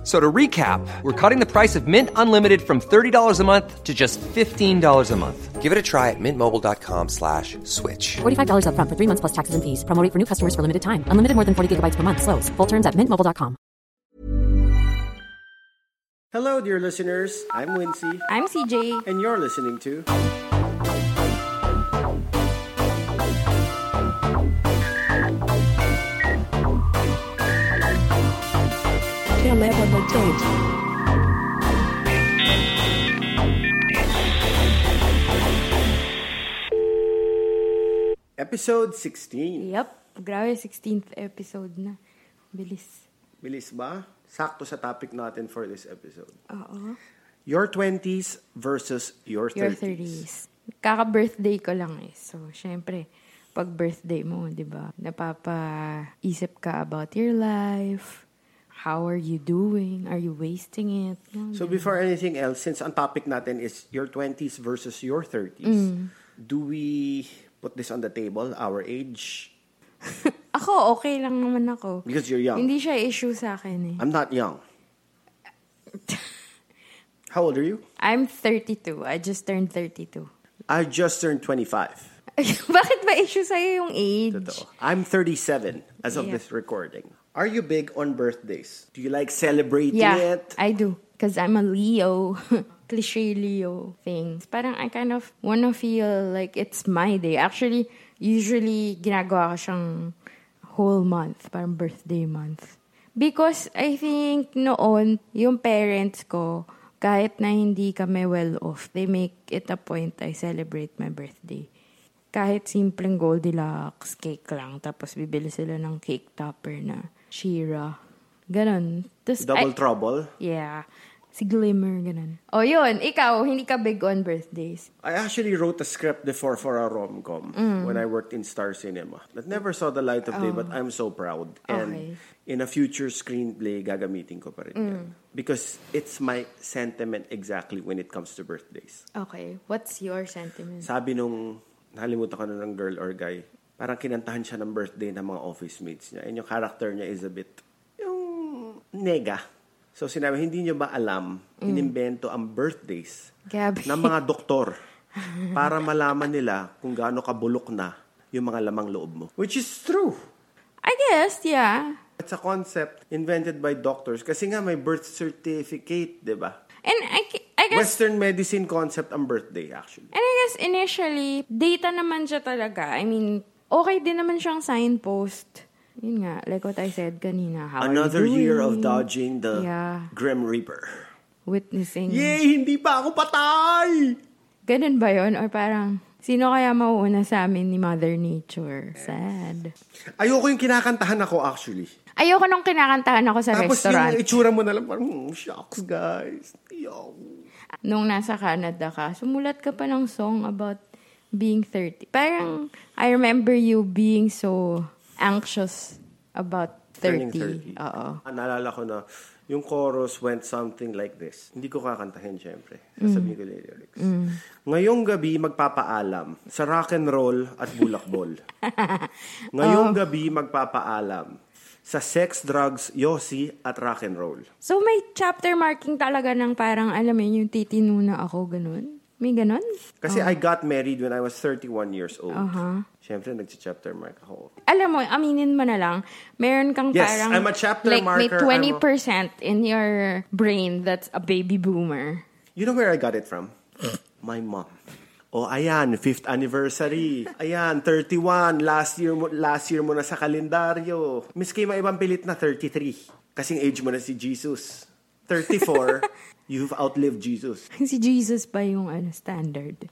F- So to recap, we're cutting the price of Mint Unlimited from $30 a month to just $15 a month. Give it a try at mintmobile.com slash switch. $45 upfront for three months plus taxes and fees. Promo rate for new customers for limited time. Unlimited more than 40 gigabytes per month. Slows. Full terms at mintmobile.com. Hello, dear listeners. I'm Wincy, I'm CJ. and you're listening to episode 16. Yep. Grabe, 16th episode na. Bilis. Bilis ba? Sakto sa topic natin for this episode. Oo. Your 20s versus your 30s. Your 30s. Kaka-birthday ko lang eh. So, syempre, pag birthday mo, di ba, napapaisip ka about your life. How are you doing? Are you wasting it? So before anything else, since ang topic natin is your 20s versus your 30s, Mm. do we put this on the table, our age? Ako, okay lang naman ako. Because you're young. Hindi siya issue sa akin eh. I'm not young. How old are you? I'm 32. I just turned 32. I just turned 25. Bakit ba issue sa'yo yung age? Totoo. I'm 37 as of Yeah. this recording. Are you big on birthdays? Do you like celebrating Yeah, it? I do. Because I'm a Leo. Cliche Leo thing. Parang I kind of wanna feel like it's my day. Actually, usually, ginagawa ko siyang whole month. Parang birthday month. Because I think noon, yung parents ko, kahit na hindi kami well off, they make it a point I celebrate my birthday. Kahit simpleng Goldilocks cake lang, tapos bibili sila ng cake topper na Shira. Ganon. Tas, Double I- trouble? Yeah. Si Glimmer, ganun. O yun, ikaw, hindi ka big on birthdays. I actually wrote a script before for a rom-com Mm. when I worked in Star Cinema. That never saw the light of day, but I'm so proud. And Oh. Okay. in a future screenplay, gagamitin ko pa rin yan. Mm. Because it's my sentiment exactly when it comes to birthdays. Okay. What's your sentiment? Sabi nung, nakalimutan ko na ng girl or guy, parang kinantahan siya ng birthday ng mga office mates niya. And yung character niya is a bit, yung nega. So sinabi, hindi niyo ba alam, inimbento ang birthdays Gabi. ng mga doktor para malaman nila kung gaano kabulok na yung mga lamang loob mo. Which is true. I guess, yeah. It's a concept invented by doctors kasi nga may birth certificate, di ba? And I, I guess, Western medicine concept ang birthday actually. and I guess initially, data naman siya talaga. I mean, okay din naman siyang signpost. Yun nga, like what I said kanina. How Another year of dodging the Yeah. Grim Reaper. Witnessing. Yay! Hindi pa ako patay! Ganun ba yun? Or parang, sino kaya mauuna sa amin ni Mother Nature? Sad. Ayoko yung kinakantahan ako actually. Ayoko nung kinakantahan ako sa Tapos restaurant. yung itsura mo na lang parang, hmm, shucks guys. Yo. nung nasa Canada ka, sumulat ka pa ng song about being 30. Parang, I remember you being so anxious about 30. Turning 30. Oo. Ah, naalala ko na, yung chorus went something like this. Hindi ko kakantahin, syempre. Sasabihin ko yung lyrics. Ngayong gabi, magpapaalam sa rock and roll at bulakbol. Ngayong gabi, magpapaalam sa sex, drugs, yosi, at rock and roll. So, may chapter marking talaga ng parang, alam mo yun, yung titino na ako, ganun? May ganun? Kasi I got married when I was 31 years old. Uh-huh. Siyempre, nag-chapter mark ako. Alam mo, aminin mo na lang, meron kang Yes, parang... I'm a chapter like, marker, may I'm 20% in your brain that's a baby boomer. You know where I got it from? My mom. Oh, ayan, fifth anniversary. Ayan, 31. Last year mo, last year mo na sa kalendaryo. Miski may ibang pilit na 33. Kasing age mo na si Jesus. 34, you've outlived Jesus. si Jesus pa yung ano, standard.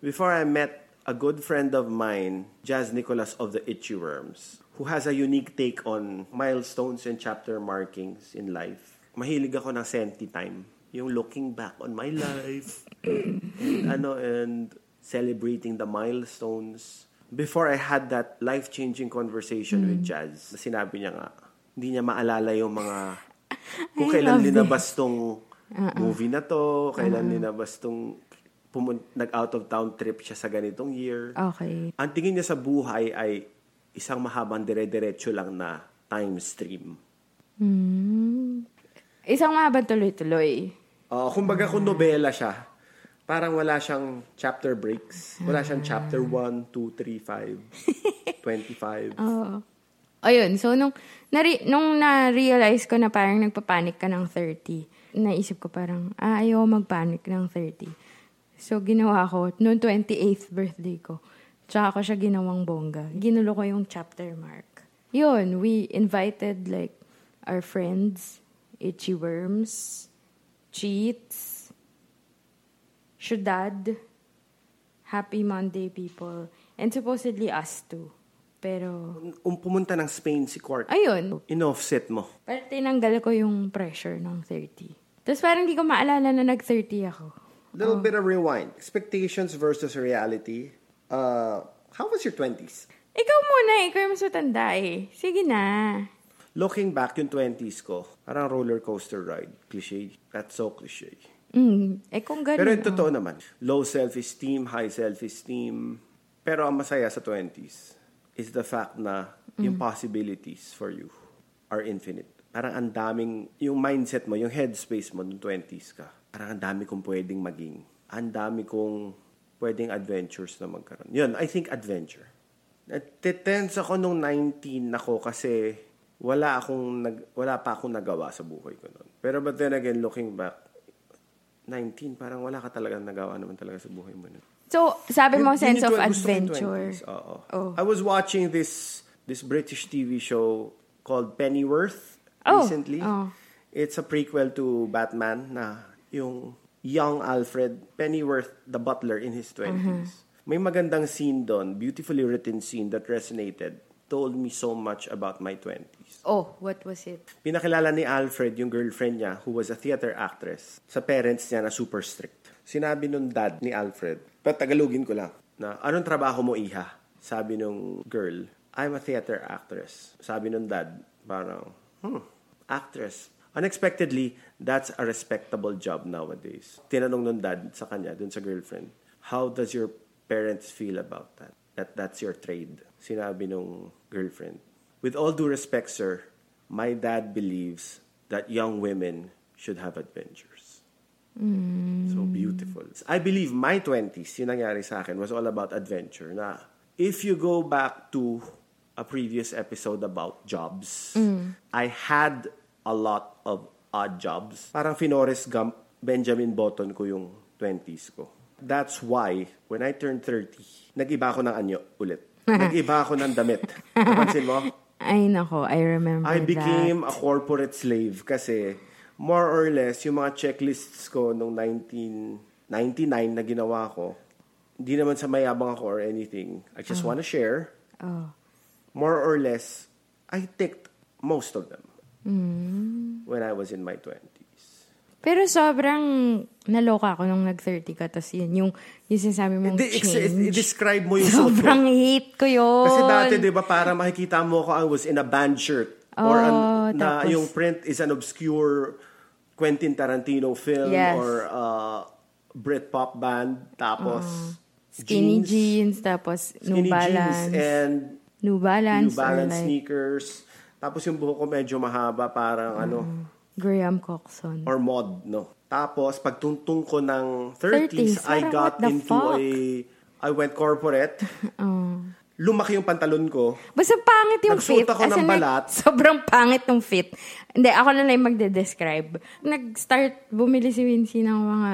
Before I met a good friend of mine, Jazz Nicholas of the Itchy Worms, who has a unique take on milestones and chapter markings in life. Mahilig ako ng senti time. Yung looking back on my life. and, ano, and celebrating the milestones. Before I had that life-changing conversation with Jazz, sinabi niya nga, Hindi niya maalala yung mga kung I kailan linabas tong movie na to, kailan linabas tong pumun- nag-out of town trip siya sa ganitong year. Okay. Ang tingin niya sa buhay ay isang mahabang dire-diretso lang na time stream. Isang mahabang tuloy-tuloy. Uh, kumbaga kung nobela siya, parang wala siyang chapter breaks. Wala siyang chapter 1, 2, 3, 5, 25. Ayun, so nung, nari, nung na-realize ko na parang nagpapanik ka ng 30, naisip ko parang, ah, ayaw magpanik ng 30. So, ginawa ko, noong 28th birthday ko, tsaka ko siya ginawang bongga. Ginulo ko yung chapter mark. Yun, we invited like our friends, Itchy Worms, Cheats, Shudad, Happy Monday people, and supposedly us too. Pero, Um, pumunta ng Spain si Quark. ayun, In-offset mo. parang tinanggal ko yung pressure ng 30. Tapos parang hindi ko maalala na nag-30 ako. Little bit of rewind. Expectations versus reality. Uh, how was your 20s? Ikaw muna, ikaw yung mas matanda eh. Sige na. Looking back yung 20s ko, parang roller coaster ride. Cliche. That's so cliche. Mm, eh kung ganun. Pero yung oh. totoo naman. Low self-esteem, high self-esteem. Pero ang masaya sa 20s is the fact na yung possibilities for you are infinite. Parang ang daming, yung mindset mo, yung headspace mo nung 20s ka, parang ang dami kong pwedeng maging. Ang dami kong pwedeng adventures na magkaroon. Yun, I think adventure. Natitense ako nung 19 ako kasi wala akong nag, wala pa akong nagawa sa buhay ko noon. Pero but then again, looking back, 19, parang wala ka talagang nagawa naman talaga sa buhay mo nun. So, sabi mo Yun- sense yun of adventure. 20s, Oo. Oh. I was watching this this British TV show called Pennyworth Oh, recently. oh. It's a prequel to Batman na yung young Alfred Pennyworth, the butler in his 20s. Mm-hmm. May magandang scene doon, beautifully written scene that resonated, told me so much about my 20s. Oh, what was it? Pinakilala ni Alfred yung girlfriend niya who was a theater actress sa parents niya na super strict. Sinabi nung dad ni Alfred, patagalugin ko lang, na anong trabaho mo iha? Sabi nung girl, I'm a theater actress. Sabi nung dad, parang, hmm, actress. Unexpectedly, that's a respectable job nowadays. Tinanong nung dad sa kanya, dun sa girlfriend, how does your parents feel about that? That that's your trade. Sinabi nung girlfriend, with all due respect, sir, my dad believes that young women should have adventures. So beautiful. I believe my 20s, yung nangyari sa akin, was all about adventure. Na if you go back to a previous episode about jobs, I had a lot of odd jobs. Parang Finores Gump, Benjamin Button ko yung 20s ko. That's why, when I turned 30, nag-iba ako ng anyo ulit. Nag-iba ako ng damit. Napansin mo? Ay, nako, I remember I became that. a corporate slave kasi more or less yung mga checklists ko nung 1999 na ginawa ko, hindi naman sa mayabang ako or anything. I just wanna share. Oh. More or less, I ticked most of them Mm. when I was in my 20s. Pero sobrang naloka ako nung nag-30 ka. Tapos yun, yung, yung sinasabi mong ex- change. describe mo yung suit sobrang hate ko yun. Kasi dati, di ba, para makikita mo ko, I was in a band shirt. or an, Oh, na tapos- yung print is an obscure Quentin Tarantino film Yes. or uh, Britpop band. Tapos, Skinny jeans, tapos New skinny Balance. jeans and New Balance. New Balance like sneakers. Tapos yung buhok ko medyo mahaba, parang ano, Graham Coxon. or mod, no? Tapos, pagtuntong ko ng 30s, 30s, I got into fuck? a, I went corporate. Oh. Lumaki yung pantalon ko. Basta pangit yung Nagsuot fit. ako As ng in, like, balat. sobrang pangit yung fit. Hindi, ako na lang magde-describe. Nag-start, bumili si Wincy ng mga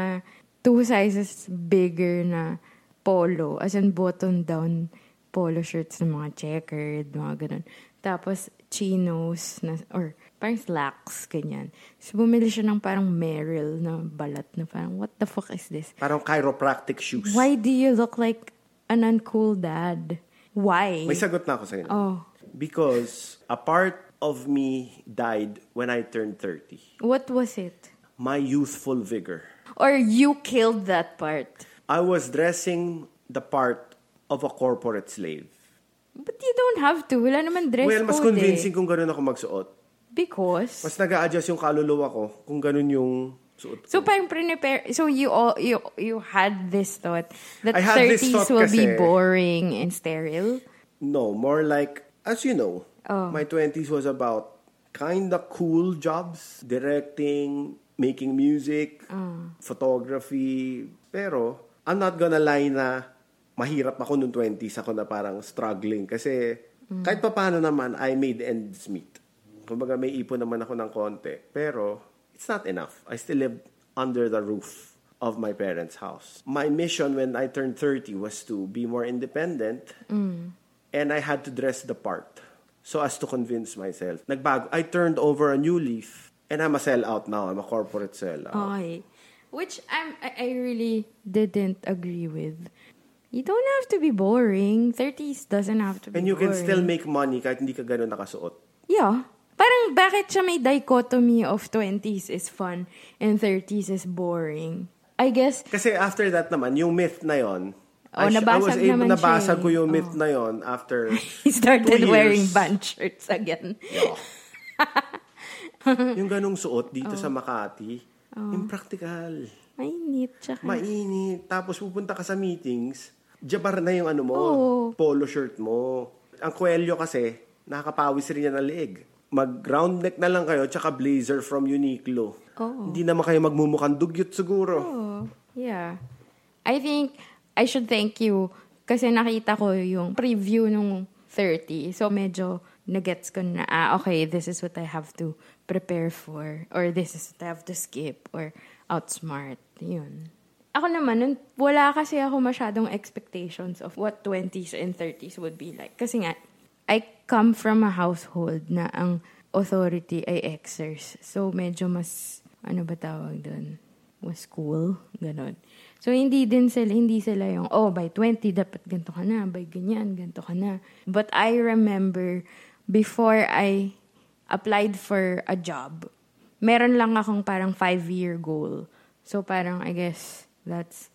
two sizes bigger na polo. As in, button-down polo shirts na mga checkered, mga ganun. Tapos, chinos, na, or parang slacks, ganyan. So, bumili siya ng parang Merrill na balat na parang, what the fuck is this? Parang chiropractic shoes. Why do you look like an uncool dad? Why? May sagot na ako sa inyo. Oh. Because a part of me died when I turned 30. What was it? My youthful vigor. Or you killed that part? I was dressing the part of a corporate slave. But you don't have to. Wala naman dress well, mas convincing eh. kung ganun ako magsuot. Because, Mas nag adjust yung kaluluwa ko kung ganun yung suot ko. so parang prepare, so you all, you, you had this thought that I had this 30s thought will be kasi- boring and sterile. No, more like, as you know, Oh. my 20s was about kind of cool jobs, directing, making music, Oh. photography. Pero, I'm not gonna lie na mahirap ako nung 20s ako na parang struggling. Kasi, Mm. kahit pa paano naman, I made ends meet. Kumbaga, may ipon naman ako ng konti. Pero, it's not enough. I still live under the roof of my parents' house. My mission when I turned 30 was to be more independent and I had to dress the part so as to convince myself. Nagbago. I turned over a new leaf and I'm a sellout now. I'm a corporate sellout. Okay. Which I'm, I really didn't agree with. You don't have to be boring. 30s doesn't have to be and you can boring. still make money kahit hindi ka ganun nakasuot. Yeah. Parang bakit siya may dichotomy of 20s is fun and 30s is boring? I guess, Kasi after that naman, yung myth na yon, Oh, I, sh- I was nabasag able, naman siya nabasag eh. ko yung myth Oh. na yon after he started wearing band shirts again. yung ganung suot dito Oh. sa Makati, impractical. Mainit. Tsaka, Mainit. Tapos pupunta ka sa meetings, jabar na yung ano mo, Oo. polo shirt mo. Ang kwelyo kasi, nakakapawis rin yan ng leeg. Mag-round neck na lang kayo, tsaka blazer from Uniqlo. Oo. Hindi naman kayo magmumukhang dugyot siguro. Oh, yeah. I think I should thank you kasi nakita ko yung preview nung 30. So medyo nagets ko na, ah, okay, this is what I have to prepare for. Or this is what I have to skip. Or outsmart. Yun. Ako naman, nun, wala kasi ako masyadong expectations of what 20s and 30s would be like. Kasi nga, I come from a household na ang authority ay exers. So, medyo mas, ano ba tawag doon? Was cool. Ganon. So, hindi din sila, hindi sila yung, oh, by 20, dapat ganito ka na. By ganyan, ganito ka na. But I remember, before I applied for a job, meron lang akong parang five-year goal. So, parang, I guess, that's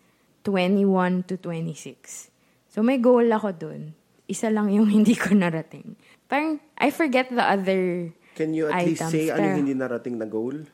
21 to 26. So, may goal ako dun. Isa lang yung hindi ko narating. Parang, I forget the other Can you at least items, say ano hindi narating na goal?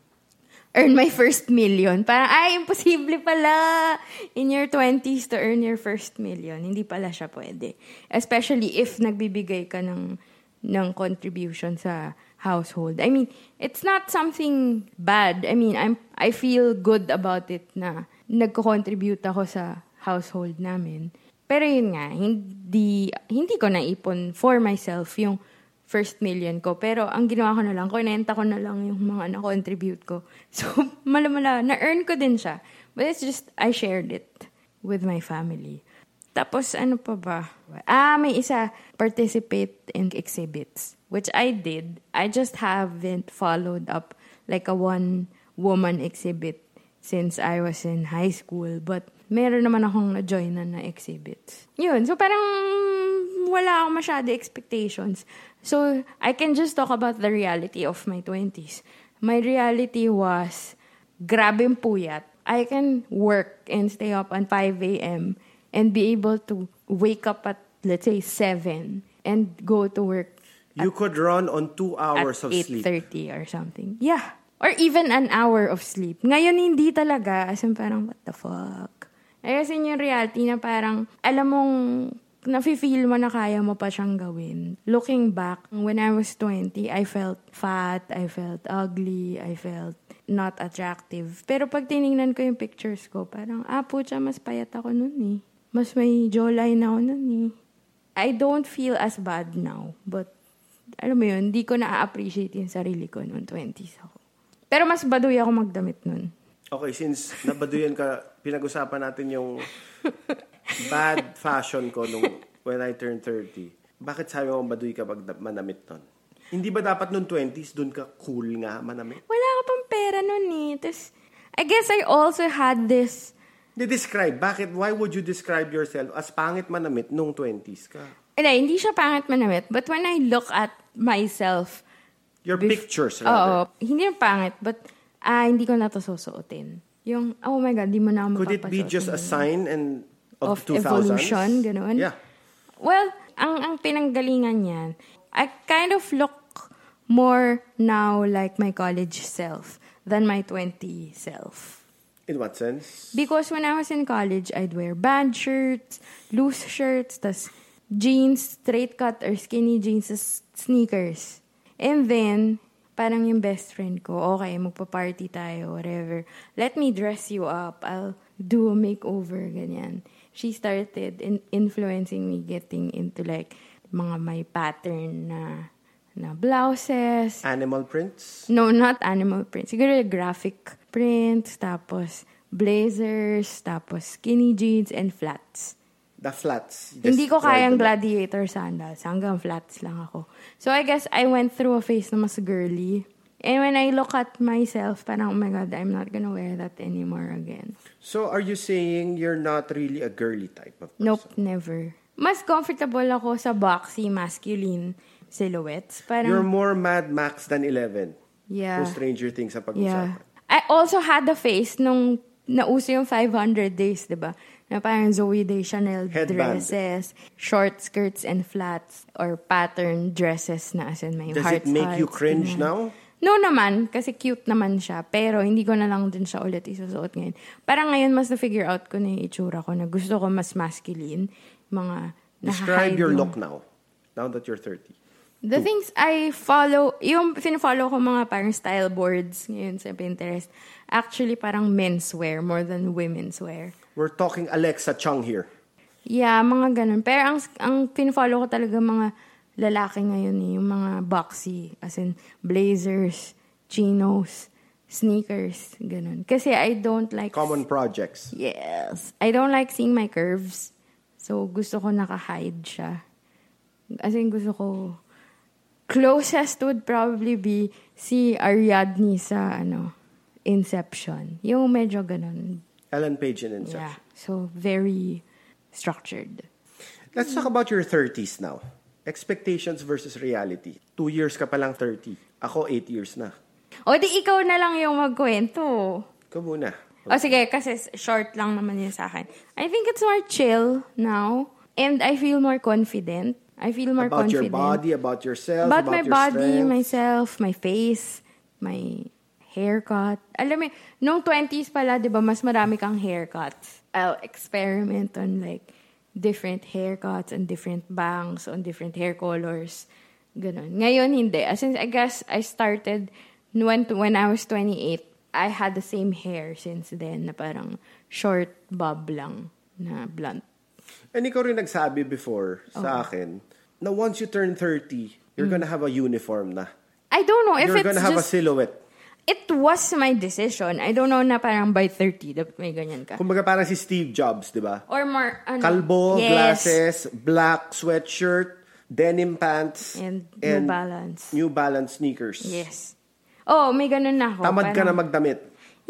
earn my first million. Parang, ay, imposible pala in your 20s to earn your first million. Hindi pala siya pwede. Especially if nagbibigay ka ng, ng contribution sa household. I mean, it's not something bad. I mean, I'm, I feel good about it na nagko-contribute ako sa household namin. Pero yun nga, hindi, hindi ko naipon for myself yung first million ko. Pero ang ginawa ko na lang, kunenta ko na lang yung mga na-contribute ko. So, malamala, na-earn ko din siya. But it's just, I shared it with my family. Tapos, ano pa ba? Ah, may isa, participate in exhibits. Which I did. I just haven't followed up like a one-woman exhibit since I was in high school. But, meron naman akong na-join na na exhibits. Yun. So, parang wala akong masyado expectations. So, I can just talk about the reality of my 20s. My reality was, grabe puyat. I can work and stay up at 5 a.m. and be able to wake up at, let's say, 7 and go to work You could run on two hours at of sleep. 8.30 or something. Yeah. Or even an hour of sleep. Ngayon, hindi talaga. As in, parang, what the fuck? Ay, kasi yung reality na parang, alam mong, nafe-feel mo na kaya mo pa siyang gawin. Looking back, when I was 20, I felt fat, I felt ugly, I felt not attractive. Pero pag tiningnan ko yung pictures ko, parang, ah, putya, mas payat ako nun eh. Mas may jawline ako nun eh. I don't feel as bad now, but alam mo yun, hindi ko na-appreciate yung sarili ko noong 20s ako. Pero mas baduy ako magdamit nun. Okay, since nabaduyan ka, pinag-usapan natin yung bad fashion ko nung when I turned 30. Bakit sabi mo baduy ka pag manamit nun? Hindi ba dapat nung 20s, dun ka cool nga manamit? Wala ka pang pera nun eh. Tapos, I guess I also had this, Di-describe. Bakit? Why would you describe yourself as pangit manamit nung 20s ka? hindi, hindi siya pangit manamit, but when I look at myself, Your Bef- pictures, oo, rather. hindi yung pangit, but ah, hindi ko na to susuotin. Yung, oh my God, di mo na ako Could it be just a sign and of, Of 2000s? evolution, ganun? Yeah. Well, ang ang pinanggalingan niyan, I kind of look more now like my college self than my 20 self. In what sense? Because when I was in college, I'd wear band shirts, loose shirts, tas jeans, straight cut or skinny jeans, sneakers. And then, parang yung best friend ko, okay, magpa-party tayo, whatever. Let me dress you up. I'll do a makeover, ganyan. She started in influencing me getting into like mga may pattern na na blouses, Animal prints? No, not animal print. Siguro graphic prints, tapos blazers, tapos skinny jeans, and flats. The flats. Hindi ko kayang gladiator sandals. Hanggang flats lang ako. So, I guess I went through a phase na mas girly. And when I look at myself, parang, oh my God, I'm not gonna wear that anymore again. So are you saying you're not really a girly type of person? Nope, never. Mas comfortable ako sa boxy, masculine silhouettes. Parang, You're more Mad Max than Eleven. yeah. Kung Stranger Things sa Yeah. pag-usapan. I also had the face nung nauso yung 500 days, di ba? Na parang Zoe de Chanel Headband. dresses, short skirts and flats, or pattern dresses na as in may Does hearts, it make you hearts, cringe ganyan. now? No naman, kasi cute naman siya. Pero hindi ko na lang din siya ulit isusuot ngayon. Parang ngayon mas na-figure out ko na yung itsura ko na gusto ko mas masculine. Mga Describe your look now. Now that you're 30. The things I follow, yung sinafollow ko mga parang style boards ngayon sa Pinterest, actually parang menswear more than women's wear. We're talking Alexa Chung here. Yeah, mga ganun. Pero ang, ang pinafollow ko talaga mga lalaki ngayon eh, yung mga boxy, as in blazers, chinos, sneakers, ganun. Kasi I don't like... Common projects. Yes. I don't like seeing my curves. So, gusto ko naka-hide siya. As in, gusto ko... Closest would probably be si Ariadne sa, ano, Inception. Yung medyo ganun. Ellen Page in Inception. Yeah. So, very structured. Let's talk about your 30s now. Expectations versus reality. Two years ka pa lang 30. Ako, eight years na. O, di ikaw na lang yung magkwento. Ikaw muna. O, sige, kasi short lang naman yun sa akin. I think it's more chill now. And I feel more confident. I feel more about confident. your body, about yourself, about, about, my your body, strength. myself, my face, my haircut. Alam mo, nung 20s pala, di ba, mas marami kang haircuts. I'll experiment on like different haircuts and different bangs on different hair colors. Ganon. Ngayon, hindi. As in, I guess I started when, when I was 28, I had the same hair since then na parang short bob lang na blunt. And ikaw rin nagsabi before Oh. sa akin na once you turn 30, you're gonna have a uniform na. I don't know Mm. if you're it's gonna have just... a silhouette. It was my decision. I don't know na parang by 30, dapat may ganyan ka. Kumbaga parang si Steve Jobs, di ba? Or more, ano, Kalbo, yes. glasses, black sweatshirt, denim pants, And New Balance. New Balance sneakers. Yes. Oh, may ganun na ako. Tamad ka na Parang- magdamit.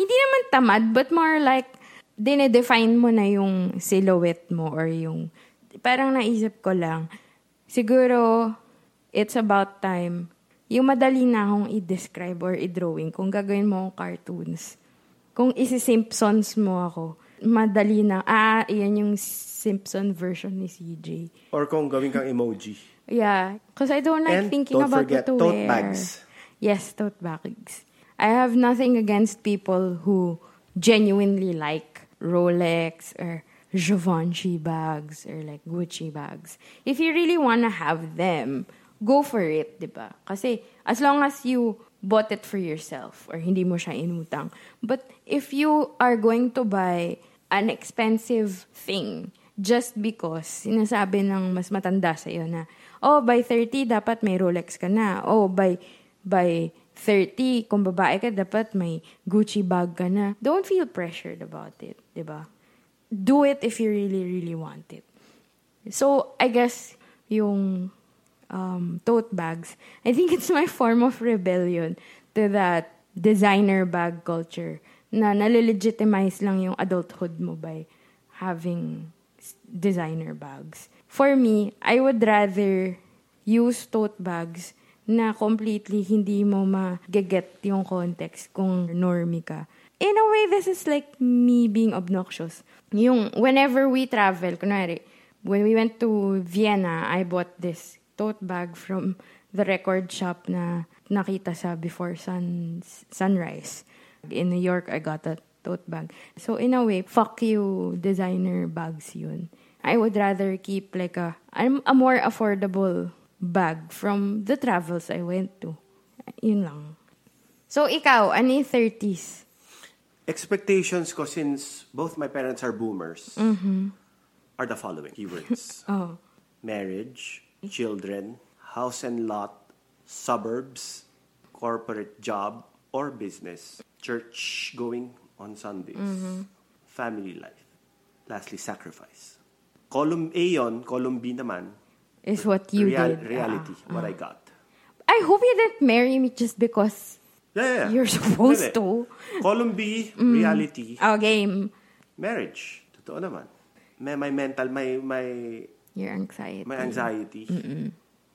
Hindi naman tamad, but more like, dinedefine mo na yung silhouette mo or yung, parang naisip ko lang, siguro, it's about time, yung madali na akong i-describe or i-drawing kung gagawin mo akong cartoons. Kung isi-Simpsons mo ako, madali na, ah, iyan yung Simpson version ni CJ. Or kung gawin kang emoji. Yeah, because I don't like And thinking don't about forget what to tote wear. bags. Yes, tote bags. I have nothing against people who genuinely like Rolex or Givenchy bags or like Gucci bags. If you really want to have them, go for it, di ba? Kasi as long as you bought it for yourself or hindi mo siya inutang. But if you are going to buy an expensive thing just because sinasabi ng mas matanda sa iyo na, oh, by 30, dapat may Rolex ka na. Oh, by, by 30, kung babae ka, dapat may Gucci bag ka na. Don't feel pressured about it, di ba? Do it if you really, really want it. So, I guess, yung um, tote bags, I think it's my form of rebellion to that designer bag culture na nalilegitimize lang yung adulthood mo by having designer bags. For me, I would rather use tote bags na completely hindi mo ma-get yung context kung normie ka. In a way, this is like me being obnoxious. Yung whenever we travel, kunwari, when we went to Vienna, I bought this tote bag from the record shop na nakita sa before sun, sunrise. In New York, I got a tote bag. So in a way, fuck you designer bags yun. I would rather keep like a, a more affordable bag from the travels I went to. Yun lang. So ikaw, ano yung 30s? Expectations ko since both my parents are boomers are the following keywords. Oh. Marriage, children, house and lot, suburbs, corporate job or business, church going on Sundays, family life. Lastly, sacrifice. Column A yon, column B naman, Is what you real- did. reality, Ah, what ah. I got. I hope you didn't marry me just because Yeah, yeah. You're supposed to. Column B, reality, oh, game. marriage. Totoo naman. May, my mental, my, my, Your anxiety. my anxiety.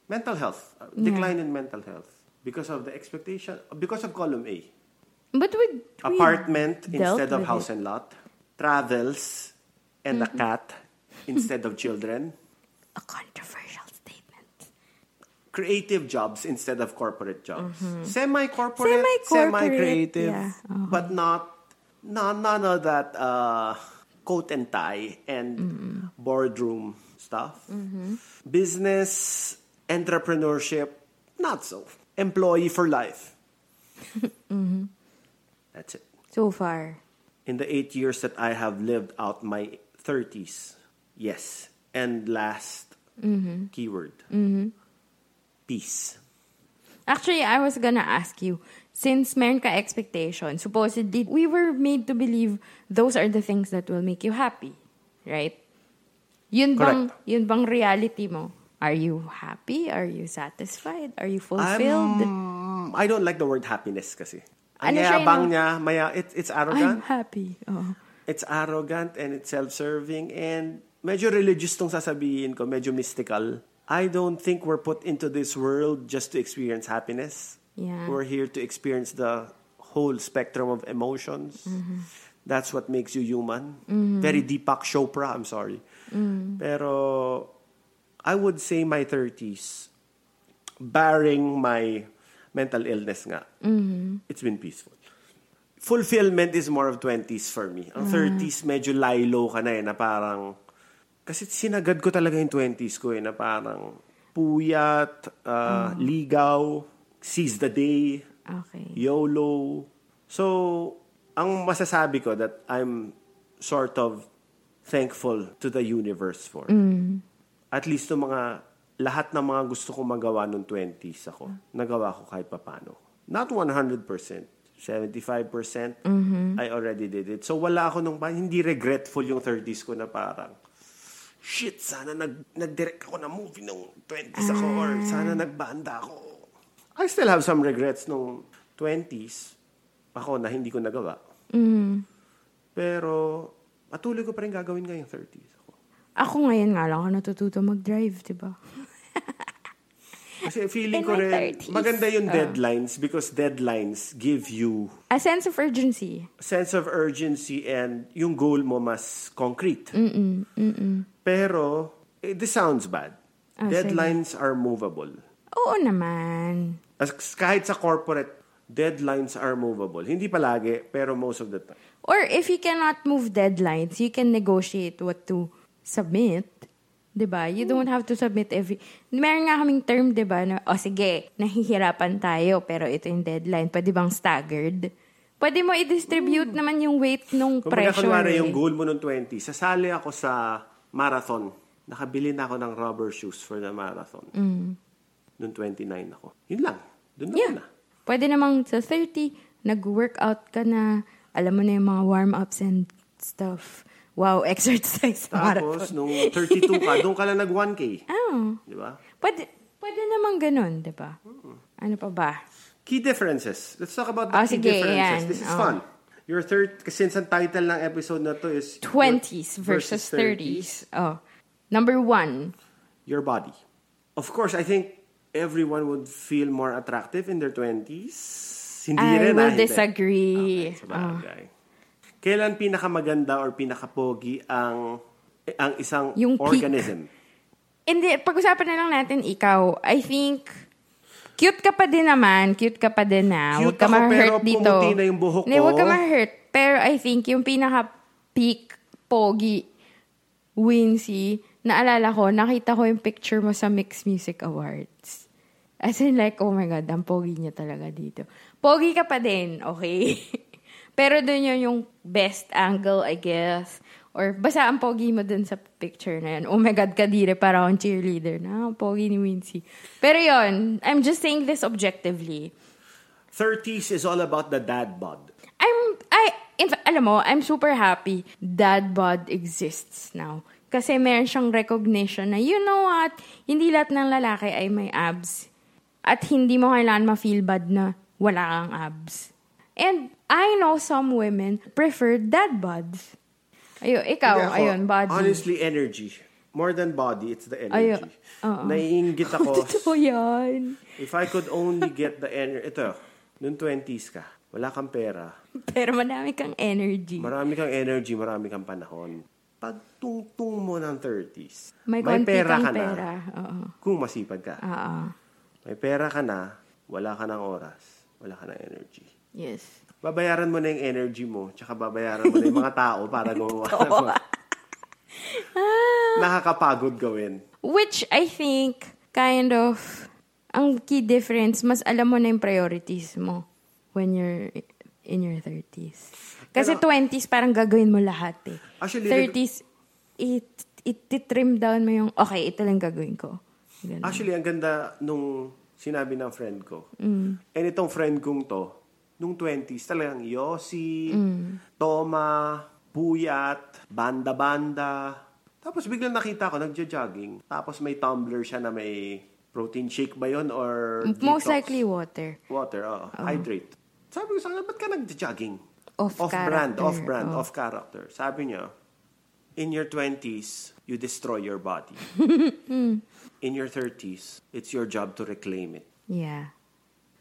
Mental health. uh, Decline in mental health. Because of the expectation, because of column A. But we Apartment instead of house it. and lot. Travels and a cat instead of children. A controversial statement. Creative jobs instead of corporate jobs. Semi-corporate, Semi-corporate, semi-creative, yeah. Uh-huh. but not, not none of that uh, coat and tie and boardroom stuff. Mm-hmm. Business, entrepreneurship, not so. Employee for life. Mm-hmm. That's it. So far. in the eight years that I have lived out my 30s. Yes. And last mm-hmm. keyword peace. Actually, I was gonna ask you, since meron ka expectation, supposedly, we were made to believe those are the things that will make you happy. Right? Yun bang, Correct. yun bang reality mo? Are you happy? Are you satisfied? Are you fulfilled? I'm, I don't like the word happiness kasi. Ang Ano yabang niya, maya, it, it's I'm arrogant. happy. Oh. It's arrogant and it's self-serving and medyo religious tong sasabihin ko, medyo mystical. I don't think we're put into this world just to experience happiness. Yeah. We're here to experience the whole spectrum of emotions. Mm-hmm. That's what makes you human. Very Deepak Chopra, I'm sorry. Mm. Pero I would say my 30s, barring my mental illness nga, Mm-hmm. it's been peaceful. Fulfillment is more of 20s for me. Ang 30s, medyo lie-low ka na eh, na parang, kasi sinagad ko talaga yung 20s ko eh, na parang puyat, uh, ligaw, seize the day, Okay. YOLO. So, ang masasabi ko that I'm sort of thankful to the universe for. At least yung mga, lahat ng mga gusto kong magawa nung 20s ako, nagawa ko kahit papano. Not 100%. 75%, I already did it. So, wala ako nung, hindi regretful yung 30s ko na parang, shit, sana nag, nag-direct ako ng movie nung 20s ako or sana nagbanda ako. I still have some regrets nung 20s ako na hindi ko nagawa. Pero, patuloy ko pa rin gagawin ngayong 30s ako. Ako ngayon nga lang ako natututo mag-drive, di ba? Kasi feeling In ko rin, 30s. maganda yung Ah. deadlines because deadlines give you A sense of urgency. sense of urgency and yung goal mo mas concrete. Pero, eh, this sounds bad. Ah, sige. deadlines are movable. Oo naman. As, kahit sa corporate, deadlines are movable. Hindi palagi, pero most of the time. Or if you cannot move deadlines, you can negotiate what to submit. 'Di ba? You don't have to submit every... Meron nga kaming term, 'di ba, na, o sige, nahihirapan tayo, pero ito yung deadline. Pwede bang staggered? Pwede mo i-distribute naman yung weight nung Kung pressure. kunwari eh. yung goal mo nung 20, sasali ako sa marathon. Nakabili na ako ng rubber shoes for the marathon. Nung 29 ako. Yun lang. Doon na Yeah. na. Pwede namang sa 30, nag-workout ka na, alam mo na yung mga warm-ups and stuff. Wow, exercise sa marathon. Tapos, nung 32 ka, doon ka lang nag 1K. Oh. Di ba? Pwede, pwede namang ganun, di ba? Ano pa ba? Key differences. Let's talk about the Ah, key sige, differences. yan. This is Oh. fun. Your third, since ang title ng episode na to is 20s versus 30s. Oh. Number one. your body. Of course, I think everyone would feel more attractive in their 20s. Hindi I rin, ah, will hindi. disagree. Okay, Oh. Kailan pinakamaganda or pinakapogi ang ang isang Yung peak. organism? Hindi, pag-usapan na lang natin ikaw. I think Cute ka pa din naman. Cute ka pa din na. Cute Huwag ka ako, ma-hurt pero dito. na yung buhok Hindi, huwag ka ko. ma-hurt. Pero I think yung pinaka-peak pogi Wincy, naalala ko, nakita ko yung picture mo sa Mixed Music Awards. As in like, oh my God, ang pogi niya talaga dito. Pogi ka pa din, okay? Pero doon yun yung best angle, I guess. Or basta ang pogi mo dun sa picture na yun. Oh my God, kadire, para akong cheerleader na. ang pogi ni Wincy. Pero yun, I'm just saying this objectively. 30s is all about the dad bod. I'm, I, in fact, alam mo, I'm super happy dad bod exists now. Kasi meron siyang recognition na, you know what, hindi lahat ng lalaki ay may abs. At hindi mo kailangan ma-feel bad na wala kang abs. And I know some women prefer dad bods. Ayo, ikaw, Hindi ako, ayun, body. Honestly, energy. More than body, it's the energy. Ayo, oo. Naiingit ako. Totoo yan. if I could only get the energy. Ito, nung 20s ka, wala kang pera, Pero madami kang energy. marami kang energy, marami kang panahon. Pag tungtung mo ng 30s, May konti pera ka na. pera. Oo. Kung masipag ka. Oo. May pera ka na, wala ka ng oras, wala ka ng energy. Yes. Babayaran mo na yung energy mo, tsaka babayaran mo na yung mga tao para gumawa ng mga nakakapagod gawin. Which I think kind of ang key difference, mas alam mo na yung priorities mo when you're in your 30s. Kasi Pero- 20s parang gagawin mo lahat eh. Actually, 30s, it, it, trim down mo yung, okay, ito lang gagawin ko. Ganun. Actually, ang ganda nung sinabi ng friend ko. Mm. And itong friend kong to, nung 20s, talagang Yossi, Mm. Toma, Puyat, Banda-Banda. Tapos biglang nakita ko, nagja-jogging. Tapos may tumbler siya na may protein shake ba yun or Most detox? likely water. Water, oo. Hydrate. Sabi ko sa kanya, ba't ka nagja-jogging? Off-brand, off-brand, oh. off-character. Sabi niya, in your 20s, you destroy your body. in your 30s, it's your job to reclaim it. Yeah.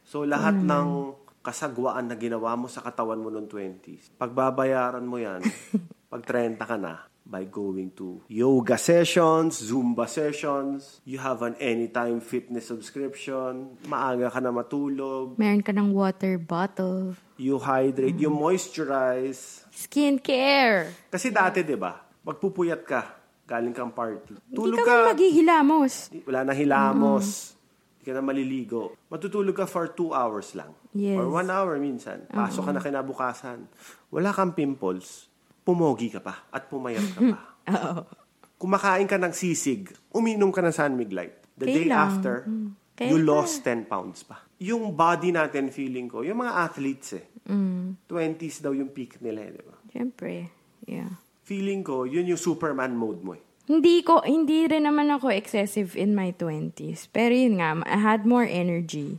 So, lahat ng kasagwaan na ginawa mo sa katawan mo noong 20s, pagbabayaran mo yan, pag 30 ka na, by going to yoga sessions, Zumba sessions, you have an anytime fitness subscription, maaga ka na matulog, Meron ka ng water bottle. you hydrate, you moisturize. Skincare. Kasi dati, di ba, magpupuyat ka, galing kang party. Hindi Tulog ka ka, man maghihilamos. wala na hilamos, hindi ka na maliligo. Matutulog ka for two hours lang. Yes. Or one hour minsan. Pasok ka na kinabukasan. Wala kang pimples, pumogi ka pa at pumayat ka pa. Kumakain ka ng sisig, uminom ka ng Sunmig Light. The day Kailang. after, Mm. you lost 10 pounds pa. Yung body natin, feeling ko, yung mga athletes eh, Mm. 20s daw yung peak nila eh, di ba? Siyempre. Yeah. Feeling ko, yun yung Superman mode mo eh. Hindi ko, hindi rin naman ako excessive in my 20s. Pero yun nga, I had more energy.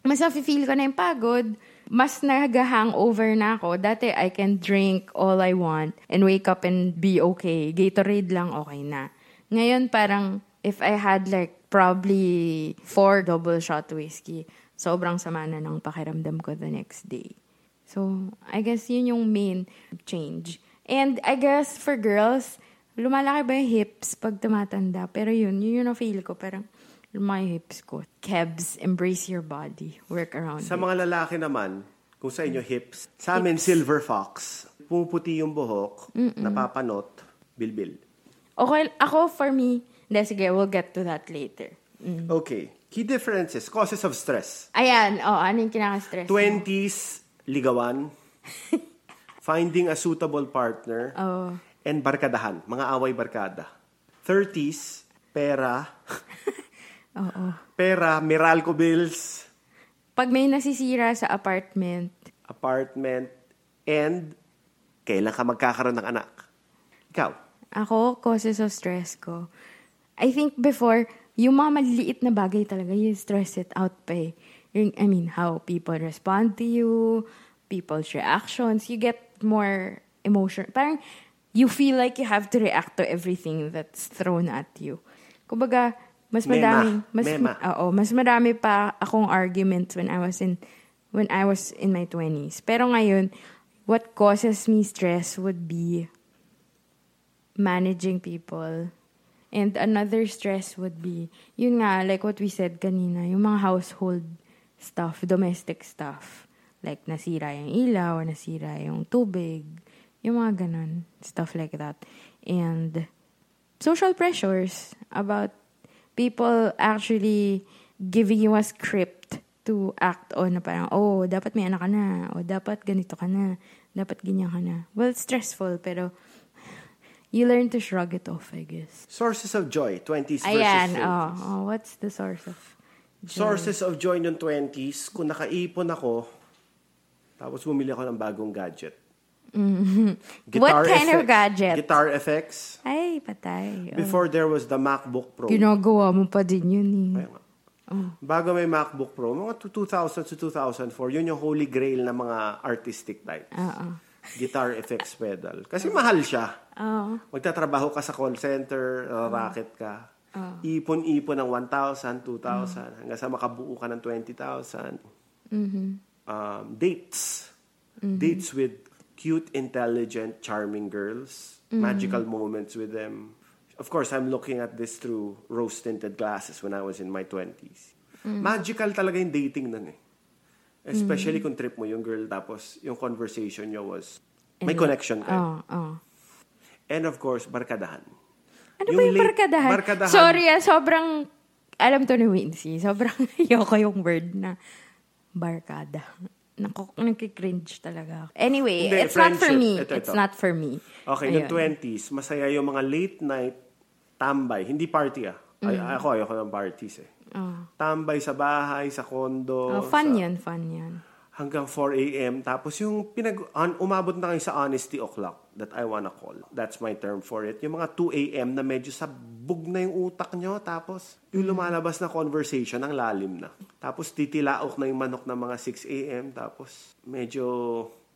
Mas feel ko na yung pagod. Mas nag-hangover na ako. Dati, I can drink all I want and wake up and be okay. Gatorade lang, okay na. Ngayon, parang, if I had like probably four double shot whiskey, sobrang sama na ng pakiramdam ko the next day. So, I guess yun yung main change. And I guess for girls, lumalaki ba yung hips pag tumatanda? Pero yun, yun yung na-feel ko. Parang lumaki hips ko. Kebs, embrace your body. Work around Sa it. mga lalaki naman, kung sa inyo hips, sa amin silver fox, pumuputi yung buhok, napapanot, bilbil. Okay, ako for me, hindi, sige, we'll get to that later. Okay. Key differences, causes of stress. Ayan, oh, ano yung kinaka-stress? mo? 20s, ligawan. finding a suitable partner. Oh. And barkadahan, mga away barkada. 30s, pera. Oo. Pera, Meralco bills, Pag may nasisira sa apartment, apartment, and kailan ka magkakaroon ng anak. Ikaw, Ako, causes of stress ko. I think before, yung mga maliliit na bagay talaga, you stress it out pa eh. I mean, how people respond to you, people's reactions, you get more emotion. Parang, you feel like you have to react to everything that's thrown at you. Kumbaga, mas Mema. madaming, mas, Mema. oo, mas marami pa akong arguments when I was in, when I was in my 20s. Pero ngayon, what causes me stress would be managing people And another stress would be, yun nga, like what we said kanina, yung mga household stuff, domestic stuff. Like, nasira yung ilaw, nasira yung tubig, yung mga ganun, stuff like that. And social pressures about people actually giving you a script to act on na parang, oh, dapat may anak ka na, o dapat ganito ka na, dapat ganyan ka na. Well, it's stressful, pero you learn to shrug it off, I guess. Sources of joy, 20s versus Ayan, 30s. oh, oh, what's the source of joy? Sources of joy ng 20s, kung nakaipon ako, tapos bumili ako ng bagong gadget. Mm-hmm. What kind of gadget? Guitar effects. Ay, patay. Oh. Before there was the MacBook Pro. Ginagawa mo pa din yun eh. Kaya nga. Bago may MacBook Pro, mga 2000 to 2004, yun yung holy grail ng mga artistic types. Oo. Guitar effects pedal. Kasi mahal siya. Oo. Magtatrabaho ka sa call center, racket ka. Ipon-ipon ng 1,000, 2,000, hanggang sa makabuo ka ng 20,000. Um, dates. Dates with cute, intelligent, charming girls. Magical moments with them. Of course, I'm looking at this through rose-tinted glasses when I was in my 20s. Magical talaga yung dating nun eh. Especially kung trip mo yung girl tapos yung conversation nyo was may connection kayo. Oo, oo. And of course, barkadahan. Ano ba yung late- barkadahan? barkadahan. Sorry ah, sobrang, alam to ni Wincy, sobrang ayoko yung word na barkada. Naku, nagkikringe talaga ako. Anyway, Hindi, it's not for friendship. me. Ito, It's ito. not for me. Okay, Ayun. noong 20s, masaya yung mga late night tambay. Hindi party ah. Ay, Mm. ako, ayoko ng parties eh. Tambay sa bahay, sa kondo. Oh, fun sa- yan, fun yan. Hanggang 4 a.m. Tapos yung pinag un- umabot na kayo sa honesty o'clock that I wanna call. That's my term for it. Yung mga 2 a.m. na medyo sabog na yung utak nyo. Tapos yung lumalabas na conversation, ang lalim na. Tapos titilaok na yung manok ng mga 6 a.m. Tapos medyo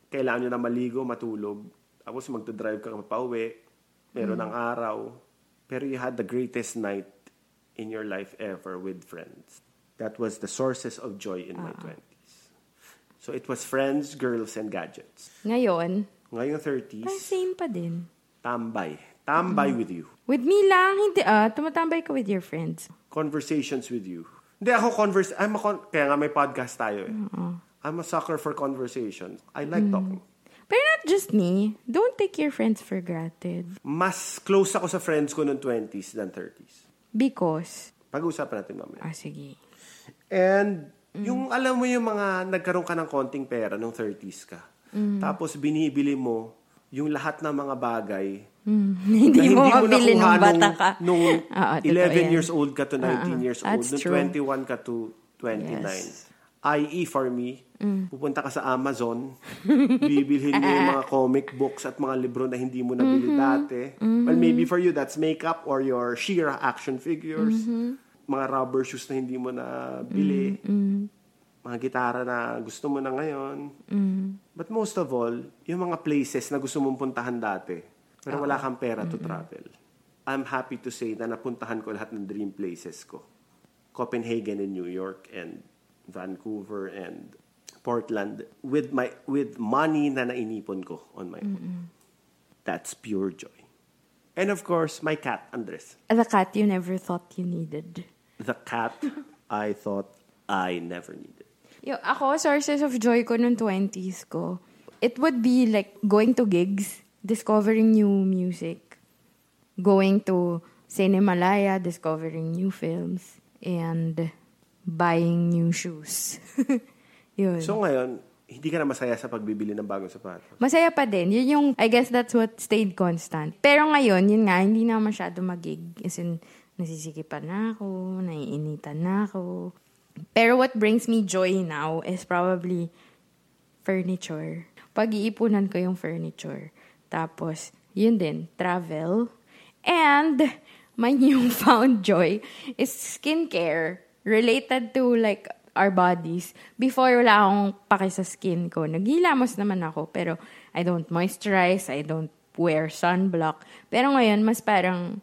kailangan nyo na maligo, matulog. Tapos magdadrive ka pa uwi. Meron ng araw. Pero you had the greatest night in your life ever with friends. That was the sources of joy in my 20s. So it was friends, girls, and gadgets. Ngayon, Ngayong parang 30s, same pa din. tambay. Tambay with you. With me lang, hindi ah, tumatambay ka with your friends. Conversations with you. Hindi ako converse, I'm a con- kaya nga may podcast tayo eh. I'm a sucker for conversations. I like talking. But not just me. Don't take your friends for granted. Mas close ako sa friends ko noong 20s than 30s. Because, Pag-uusapan natin mamaya. ah, sige. And yung alam mo yung mga nagkaroon ka ng konting pera nung 30s ka. Tapos binibili mo yung lahat ng mga bagay hindi na mo mabili nakuha nung bata ka. Nung, Oo, nung totoo 11 yan. years old ka to 19 Oo, years old. that's Nung true. 21 ka to 29. Yes. I.e. for me, Mm. pupunta ka sa Amazon, bibilhin mo yung mga comic books at mga libro na hindi mo nabili Mm-hmm. dati. Well, maybe for you, that's makeup or your sheer action figures. Mm-hmm. Mga rubber shoes na hindi mo nabili. Mm-hmm. Mga gitara na gusto mo na ngayon. Mm-hmm. But most of all, yung mga places na gusto mong puntahan dati, pero wala kang pera to travel. I'm happy to say na napuntahan ko lahat ng dream places ko. Copenhagen and New York and Vancouver and Portland with my with money na nainipon ko on my own. That's pure joy. And of course, my cat, Andres. The cat you never thought you needed. The cat I thought I never needed. Yung ako, sources of joy ko nung 20s ko, it would be like going to gigs, discovering new music, going to Cinemalaya, discovering new films, and buying new shoes. Yun. So ngayon, hindi ka na masaya sa pagbibili ng bagong sapatos. Masaya pa din. Yun yung, I guess that's what stayed constant. Pero ngayon, yun nga, hindi na masyado magig. As in, nasisikipan na ako, naiinitan na ako. Pero what brings me joy now is probably furniture. Pag-iipunan ko yung furniture. Tapos, yun din, travel. And, my newfound joy is skincare related to like our bodies. Before, wala akong pake sa skin ko. Naghilamos naman ako, pero I don't moisturize, I don't wear sunblock. Pero ngayon, mas parang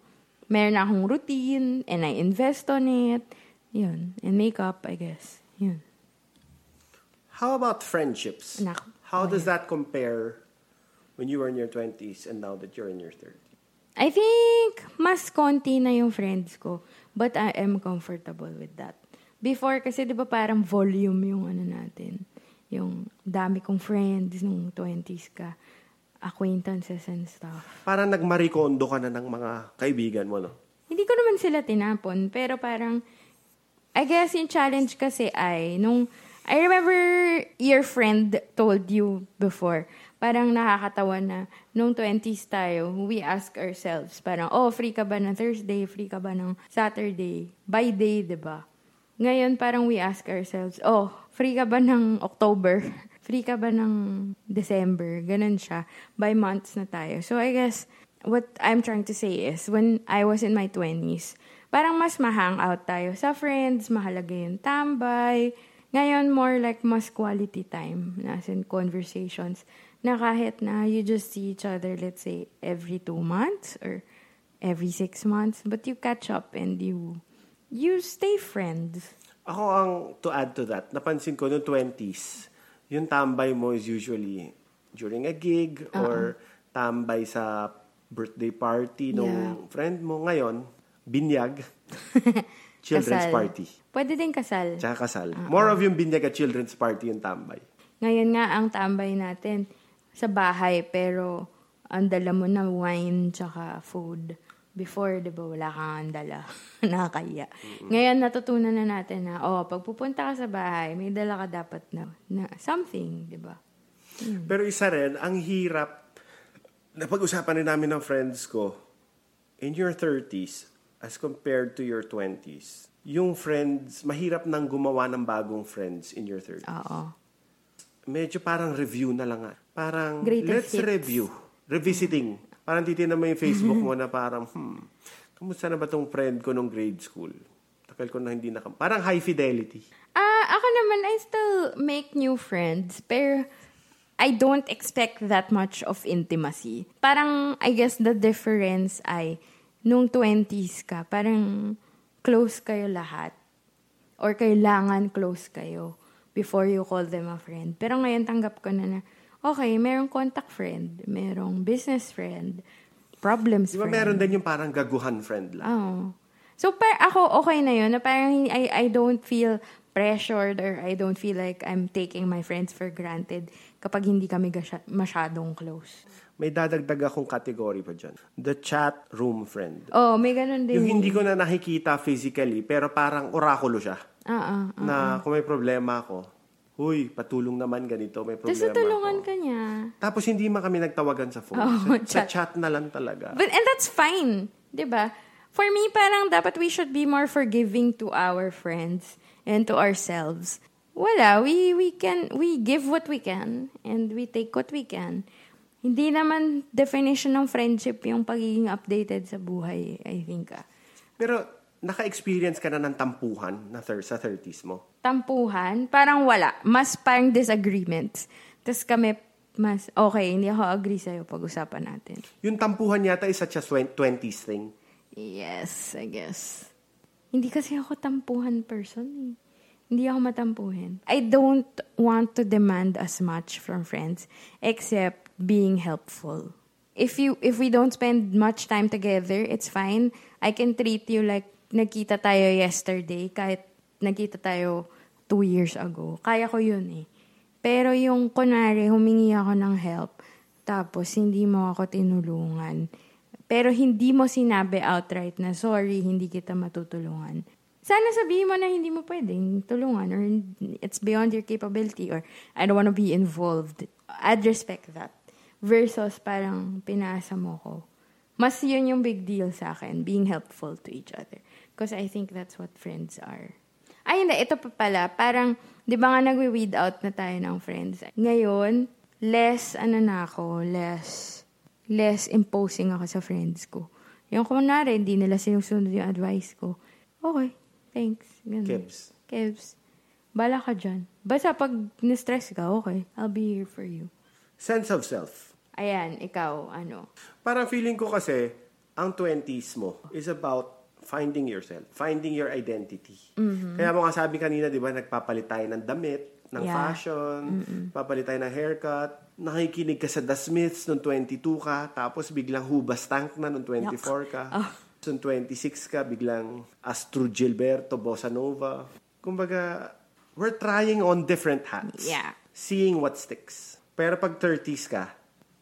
meron akong routine and I invest on it. Yun. And makeup, I guess. Yun. How about friendships? Nako. How does that compare when you were in your 20s and now that you're in your 30s? I think mas konti na yung friends ko. But I am comfortable with that. Before, kasi di ba parang volume yung ano natin. Yung dami kong friends nung 20s ka. Acquaintances and stuff. Parang nagmarikondo ka na ng mga kaibigan mo, no? Hindi ko naman sila tinapon. Pero parang, I guess yung challenge kasi ay, nung, I remember your friend told you before, parang nakakatawa na, nung 20s tayo, we ask ourselves, parang, oh, free ka ba ng Thursday? Free ka ba ng Saturday? By day, ba? Ngayon, parang we ask ourselves, oh, free ka ba ng October? Free ka ba ng December? Ganun siya. By months na tayo. So, I guess, what I'm trying to say is, when I was in my 20s, parang mas ma-hangout tayo sa friends, mahalaga yung tambay. Ngayon, more like mas quality time, as in conversations, na kahit na you just see each other, let's say, every two months or every six months, but you catch up and you, you stay friends. Ako ang, to add to that, napansin ko noong 20s, yung tambay mo is usually during a gig or tambay sa birthday party nung Yeah. friend mo. Ngayon, binyag, children's Kasal. party, Pwede din kasal. tsaka kasal. More of yung binyag at children's party yung tambay. Ngayon nga, ang tambay natin sa bahay, pero ang dala mo na wine tsaka food. Before, di ba, wala kang dala. Nakakaya. Ngayon, natutunan na natin na, oh, pag pupunta ka sa bahay, may dala ka dapat na, na something, di ba? Pero isa rin, ang hirap, napag-usapan rin namin ng friends ko, in your 30s, as compared to your 20s, yung friends, mahirap nang gumawa ng bagong friends in your 30s. Oo. Medyo parang review na lang. ah. Parang, let's Greatest hits. review. Revisiting. Parang titignan mo yung Facebook mo na parang, hmm, kamusta na ba tong friend ko nung grade school? Tagal ko na hindi nakam... Parang high fidelity. Ah, ako naman, I still make new friends, pero I don't expect that much of intimacy. Parang, I guess the difference ay, nung 20s ka, parang close kayo lahat. Or kailangan close kayo before you call them a friend. Pero ngayon tanggap ko na na, okay, merong contact friend, merong business friend, problems Di ba friend. meron din yung parang gaguhan friend lang? Oh. So, par ako, okay na yun. Na parang I, I don't feel pressured or I don't feel like I'm taking my friends for granted kapag hindi kami gasya- masyadong close. May dadagdag akong category pa dyan. The chat room friend. Oh, may ganun din. Yung hindi ko na nakikita physically, pero parang orakulo siya. Ah, ah. Na kung may problema ako, huy, patulong naman ganito, may Tapos problema tutulungan ako. ka niya. Tapos hindi man kami nagtawagan sa phone. Oh, sa, sa chat. chat na lang talaga. But, and that's fine. 'di ba? For me, parang dapat we should be more forgiving to our friends and to ourselves. Wala, we, we can, we give what we can and we take what we can. Hindi naman definition ng friendship yung pagiging updated sa buhay, I think. Ah. Pero naka-experience ka na ng tampuhan na thir- sa 30s mo. Tampuhan, parang wala. Mas parang disagreements. Tapos kami, mas, okay, hindi ako agree sa'yo pag-usapan natin. Yung tampuhan yata is such a 20s thing. Yes, I guess. Hindi kasi ako tampuhan person eh. Hindi ako matampuhin. I don't want to demand as much from friends except being helpful. If you if we don't spend much time together, it's fine. I can treat you like nagkita tayo yesterday kahit nagkita tayo two years ago. Kaya ko yun eh. Pero yung kunwari, humingi ako ng help, tapos hindi mo ako tinulungan, pero hindi mo sinabi outright na, sorry, hindi kita matutulungan. Sana sabihin mo na hindi mo pwedeng tulungan or it's beyond your capability or I don't want to be involved. I'd respect that. Versus parang pinasa mo ko. Mas yun yung big deal sa akin, being helpful to each other. Because I think that's what friends are. Ay, hindi. Ito pa pala. Parang, di ba nga nagwe-weed out na tayo ng friends? Ngayon, less, ano na ako, less, less imposing ako sa friends ko. Yung kunwari, hindi nila sinusunod yung advice ko. Okay, thanks. Ganun. Kebs. Kebs. Bala ka dyan. Basta pag na-stress ka, okay, I'll be here for you. Sense of self. Ayan, ikaw, ano? Parang feeling ko kasi, ang 20s mo is about finding yourself, finding your identity. Kaya mo nga sabi kanina, di ba, nagpapalit tayo ng damit, ng Yeah. fashion, papalit tayo ng haircut. Nakikinig ka sa The Smiths nung 22 ka, tapos biglang Hubas Tank na nung 24 ka. Oh. Nung 26 ka, biglang Astro Gilberto, Bossa Nova. Kumbaga, we're trying on different hats. Yeah. Seeing what sticks. Pero pag 30s ka,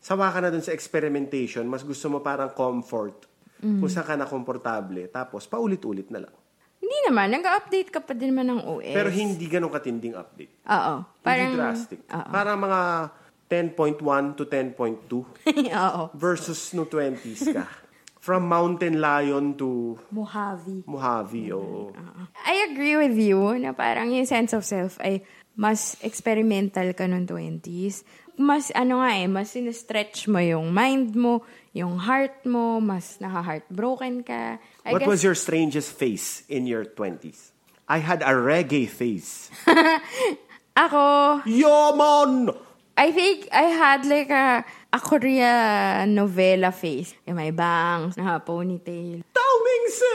sawa ka na dun sa experimentation, mas gusto mo parang comfort. Mm. Kung saan ka na komportable. Tapos, paulit-ulit na lang. Hindi naman, nag-update ka pa din naman ng OS. Pero hindi ganun katinding update. Oo. Parang, hindi drastic. Oo. Parang mga 10.1 to 10.2 Oo. versus no 20s ka. From Mountain Lion to Mojave. Mojave. oo. I agree with you na parang yung sense of self ay mas experimental ka nung 20s. Mas ano nga eh, mas sinestretch mo yung mind mo, yung heart mo, mas naka-heartbroken ka. I What guess, was your strangest face in your 20s? I had a reggae face. Ako, Yo, man! I think I had like a, a Korea novela face. Yung may bangs, naka ponytail. Tao Mingse!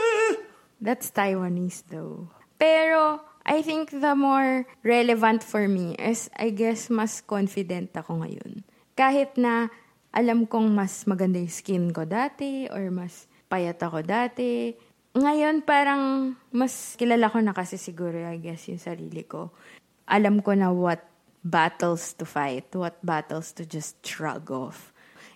That's Taiwanese though. Pero, I think the more relevant for me is, I guess, mas confident ako ngayon. Kahit na alam kong mas maganda yung skin ko dati or mas payat ako dati. Ngayon, parang mas kilala ko na kasi siguro, I guess, yung sarili ko. Alam ko na what battles to fight, what battles to just shrug off.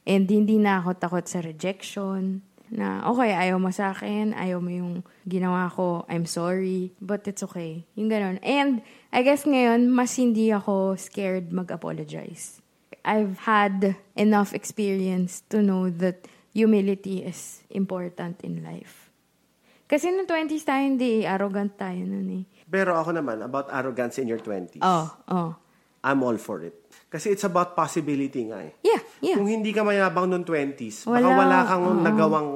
And hindi na ako takot sa rejection. Na, okay, ayaw mo sa akin, ayaw mo yung ginawa ko, I'm sorry, but it's okay. Yung ganun. And I guess ngayon, mas hindi ako scared mag-apologize. I've had enough experience to know that humility is important in life. Kasi noong 20s tayo, hindi, arrogant tayo nun eh. Pero ako naman, about arrogance in your 20s. Oh, oh. I'm all for it. Kasi it's about possibility nga eh. Yeah, yeah. Kung hindi ka mayabang noong 20s, baka Wala, wala kang oo. nagawang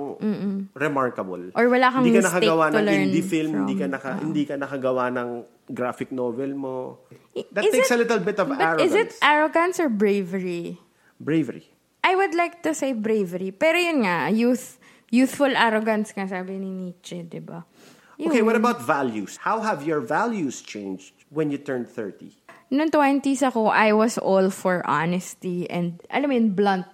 remarkable. Or wala kang hindi ka nakagawa ng indie film, hindi ka from. naka, hindi ka nakagawa ng graphic novel mo. That Is takes it- a little bit of but arrogance. is it arrogance or bravery? Bravery. I would like to say bravery. Pero yun nga, youth, youthful arrogance nga sabi ni Nietzsche, di ba? Okay, what about values? How have your values changed when you turned 30? Noong 20s ako, I was all for honesty and, alam mo yun, blunt.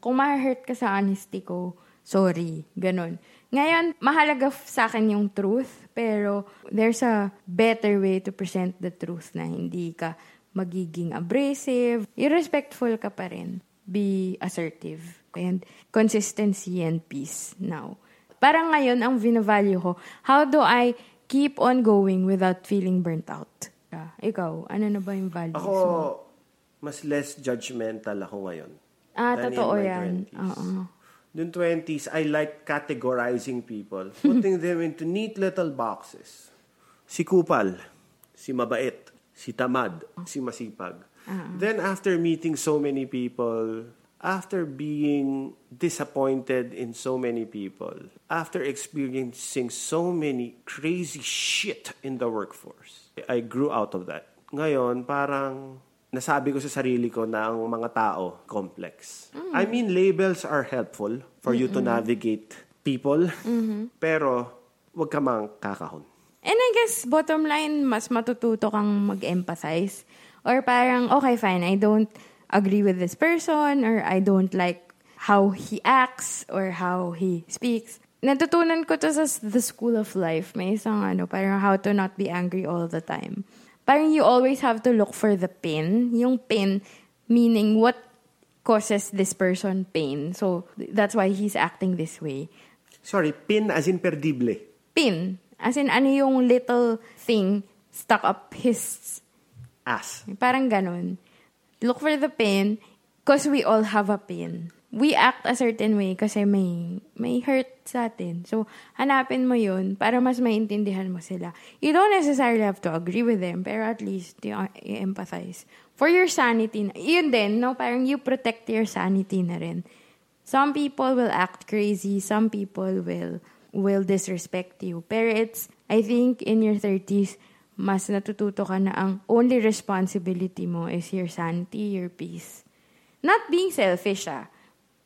Kung ma-hurt ka sa honesty ko, sorry. Ganon. Ngayon, mahalaga sa akin yung truth, pero there's a better way to present the truth na hindi ka magiging abrasive. Yung respectful ka pa rin. Be assertive. And consistency and peace now. Parang ngayon, ang vinavalue ko, how do I keep on going without feeling burnt out? Ah, ikaw, ano na ba yung values Ako, mo? mas less judgmental ako ngayon. Ah, totoo yan. 20s. Oo. Noong 20s, I like categorizing people, putting them into neat little boxes. Si Kupal, si Mabait, si Tamad, si Masipag. Then after meeting so many people, after being disappointed in so many people, after experiencing so many crazy shit in the workforce, I grew out of that. Ngayon, parang nasabi ko sa sarili ko na ang mga tao complex. I mean, labels are helpful for you to navigate people, pero wag ka mang kakahon. And I guess, bottom line, mas matututo kang mag-empathize. Or parang, okay, fine, I don't agree with this person or I don't like how he acts or how he speaks. Natutunan ko to sa The School of Life. May isang ano, parang how to not be angry all the time. Parang you always have to look for the pin. Yung pin, meaning what causes this person pain. So, that's why he's acting this way. Sorry, pin as in perdible. Pin. As in, ano yung little thing stuck up his As. Parang ganun. Look for the pin because we all have a pin. We act a certain way kasi may, may hurt sa atin. So, hanapin mo yun para mas maintindihan mo sila. You don't necessarily have to agree with them, pero at least you, you empathize. For your sanity, yun din, no? Parang you protect your sanity na rin. Some people will act crazy. Some people will will disrespect you. Pero it's, I think, in your 30s, mas natututo ka na ang only responsibility mo is your sanity, your peace. Not being selfish, ah.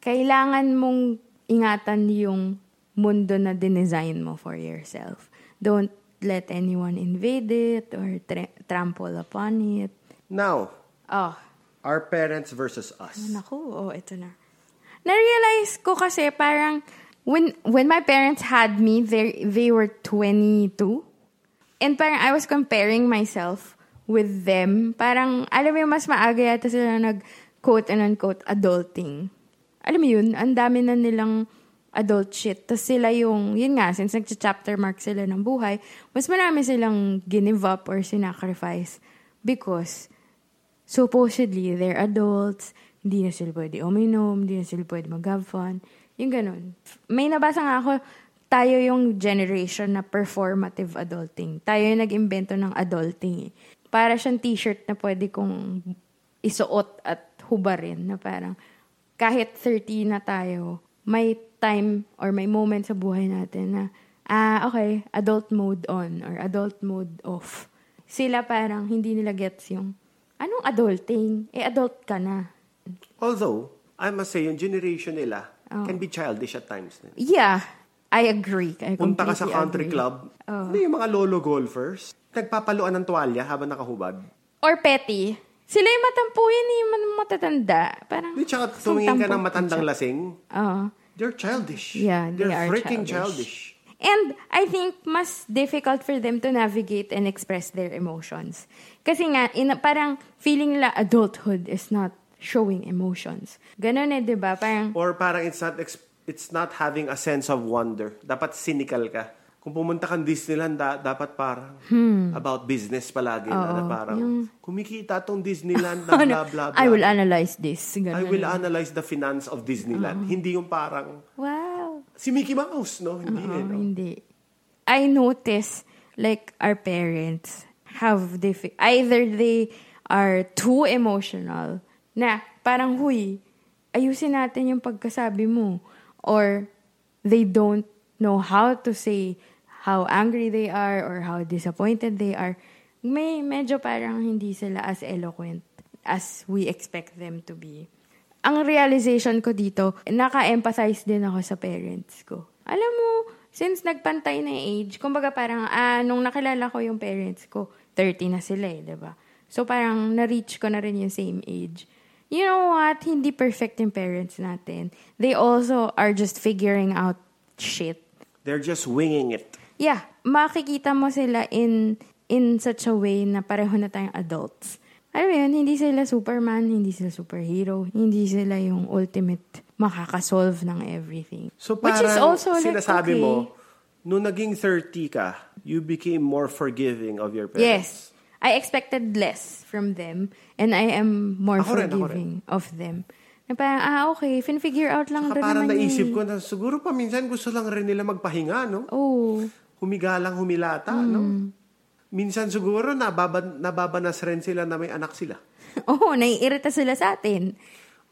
Kailangan mong ingatan yung mundo na dinesign mo for yourself. Don't let anyone invade it or tra- trample upon it. Now, Oh, Our parents versus us. Naku, oh, ito na. Na-realize ko kasi parang when when my parents had me, they they were 22. And parang I was comparing myself with them. Parang, alam mo yung mas maaga yata sila nag quote and unquote adulting. Alam mo yun, ang dami na nilang adult shit. Tapos sila yung, yun nga, since nag-chapter mark sila ng buhay, mas marami silang give up or sinacrifice because supposedly they're adults, hindi na sila pwede uminom, hindi na sila pwede mag-have fun. Yung ganun. May nabasa nga ako, tayo yung generation na performative adulting. Tayo yung nag-imbento ng adulting. Eh. Para siyang t-shirt na pwede kong isuot at hubarin na parang kahit 30 na tayo, may time or may moment sa buhay natin na, ah, okay, adult mode on or adult mode off. Sila parang hindi nila gets yung, anong adulting? Eh, adult ka na. Although, I must say, yung generation nila can be childish at times. Yeah, I agree. I Punta ka sa country agree. club, ano yung mga lolo golfers? Nagpapaluan ng tuwalya habang nakahubad. Or petty. Sila yung matampuyan yung mga matatanda. Parang, Di, tsaka tumingin ka ng matandang siya. lasing, Oo. they're childish. Yeah, they they're are freaking childish. childish. And I think mas difficult for them to navigate and express their emotions. Kasi nga, in, parang feeling nila adulthood is not showing emotions. Ganon eh, di ba? Parang, Or parang it's not ex- it's not having a sense of wonder. Dapat cynical ka. Kung pumunta kang Disneyland, da- dapat parang Hmm. about business palagi na, na parang kumikita tong Disneyland na blah, blah, blah. I will analyze this. Ganon I will eh. analyze the finance of Disneyland. Hindi yung parang, Wow. si Mickey Mouse, no? Hindi eh, Oo, no? hindi. I notice like our parents have diffi- either they are too emotional na parang huy ayusin natin yung pagkasabi mo or they don't know how to say how angry they are or how disappointed they are may medyo parang hindi sila as eloquent as we expect them to be ang realization ko dito, naka-empathize din ako sa parents ko. Alam mo, since nagpantay na age, kumbaga parang, ah, nung nakilala ko yung parents ko, 30 na sila eh, ba? So parang na-reach ko na rin yung same age. You know what? Hindi perfect yung parents natin. They also are just figuring out shit. They're just winging it. Yeah, makikita mo sila in in such a way na pareho na tayong adults. Alam mo yun, hindi sila Superman, hindi sila superhero, hindi sila yung ultimate makakasolve ng everything. So Which parang is also like, sinasabi okay. mo, nung naging 30 ka, you became more forgiving of your parents. Yes. I expected less from them and I am more Ako rin, ako forgiving of them. Na parang, ah, okay, fin-figure out lang Saka rin parang naman naisip yun. ko na siguro pa minsan gusto lang rin nila magpahinga, no? Oh, Humiga lang humilata, Hmm. no? Minsan siguro nababa, nababanas rin sila na may anak sila. oh, naiirita sila sa atin.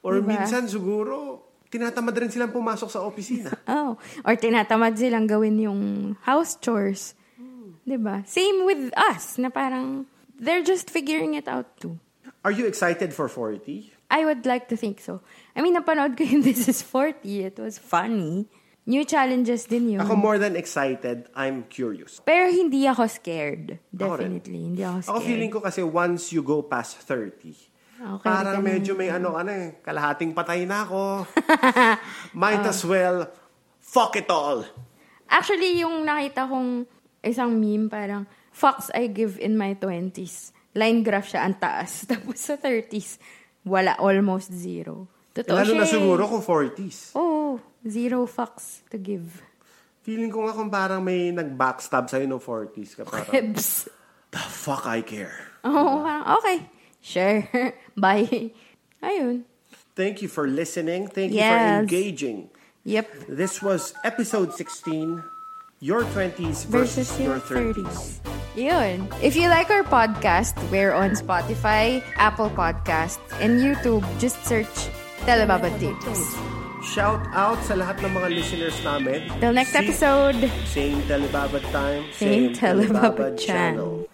Or Diba? minsan siguro tinatamad rin silang pumasok sa opisina. Oh, or tinatamad silang gawin yung house chores. 'Di ba? Same with us na parang they're just figuring it out too. Are you excited for 40? I would like to think so. I mean, napanood ko yung This is 40. It was funny. New challenges din yun. Ako more than excited, I'm curious. Pero hindi ako scared. Ako. Definitely. Hindi ako scared. Ako feeling ko kasi once you go past 30, Okay, parang medyo may ano ano eh, kalahating patay na ako. Might as well fuck it all. Actually, yung nakita kong isang meme, parang, fucks I give in my 20s. Line graph siya, ang taas. Tapos sa 30s, wala, almost zero. Totoo Lalo na siya eh. siguro kung 40s. Oo, zero fucks to give. Feeling ko nga kung parang may nag-backstab sa'yo no 40s ka parang, Hebs. the fuck I care. Oo, parang, okay. Sure. Bye. Ayun. Thank you for listening. Thank you Yes. for engaging. Yep. This was episode 16, Your 20s Versus versus, your Your 30s. 30s. Yun. If you like our podcast, we're on Spotify, Apple Podcasts, and YouTube. Just search Telebaba Tips. Shout out sa lahat ng mga listeners namin. Till next See- episode. Same Telebaba time, Same Telebaba channel.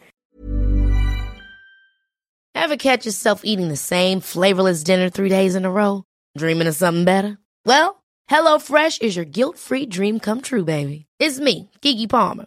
Ever catch yourself eating the same flavorless dinner three days in a row? Dreaming of something better? Well, HelloFresh is your guilt-free dream come true, baby. It's me, Kiki Palmer.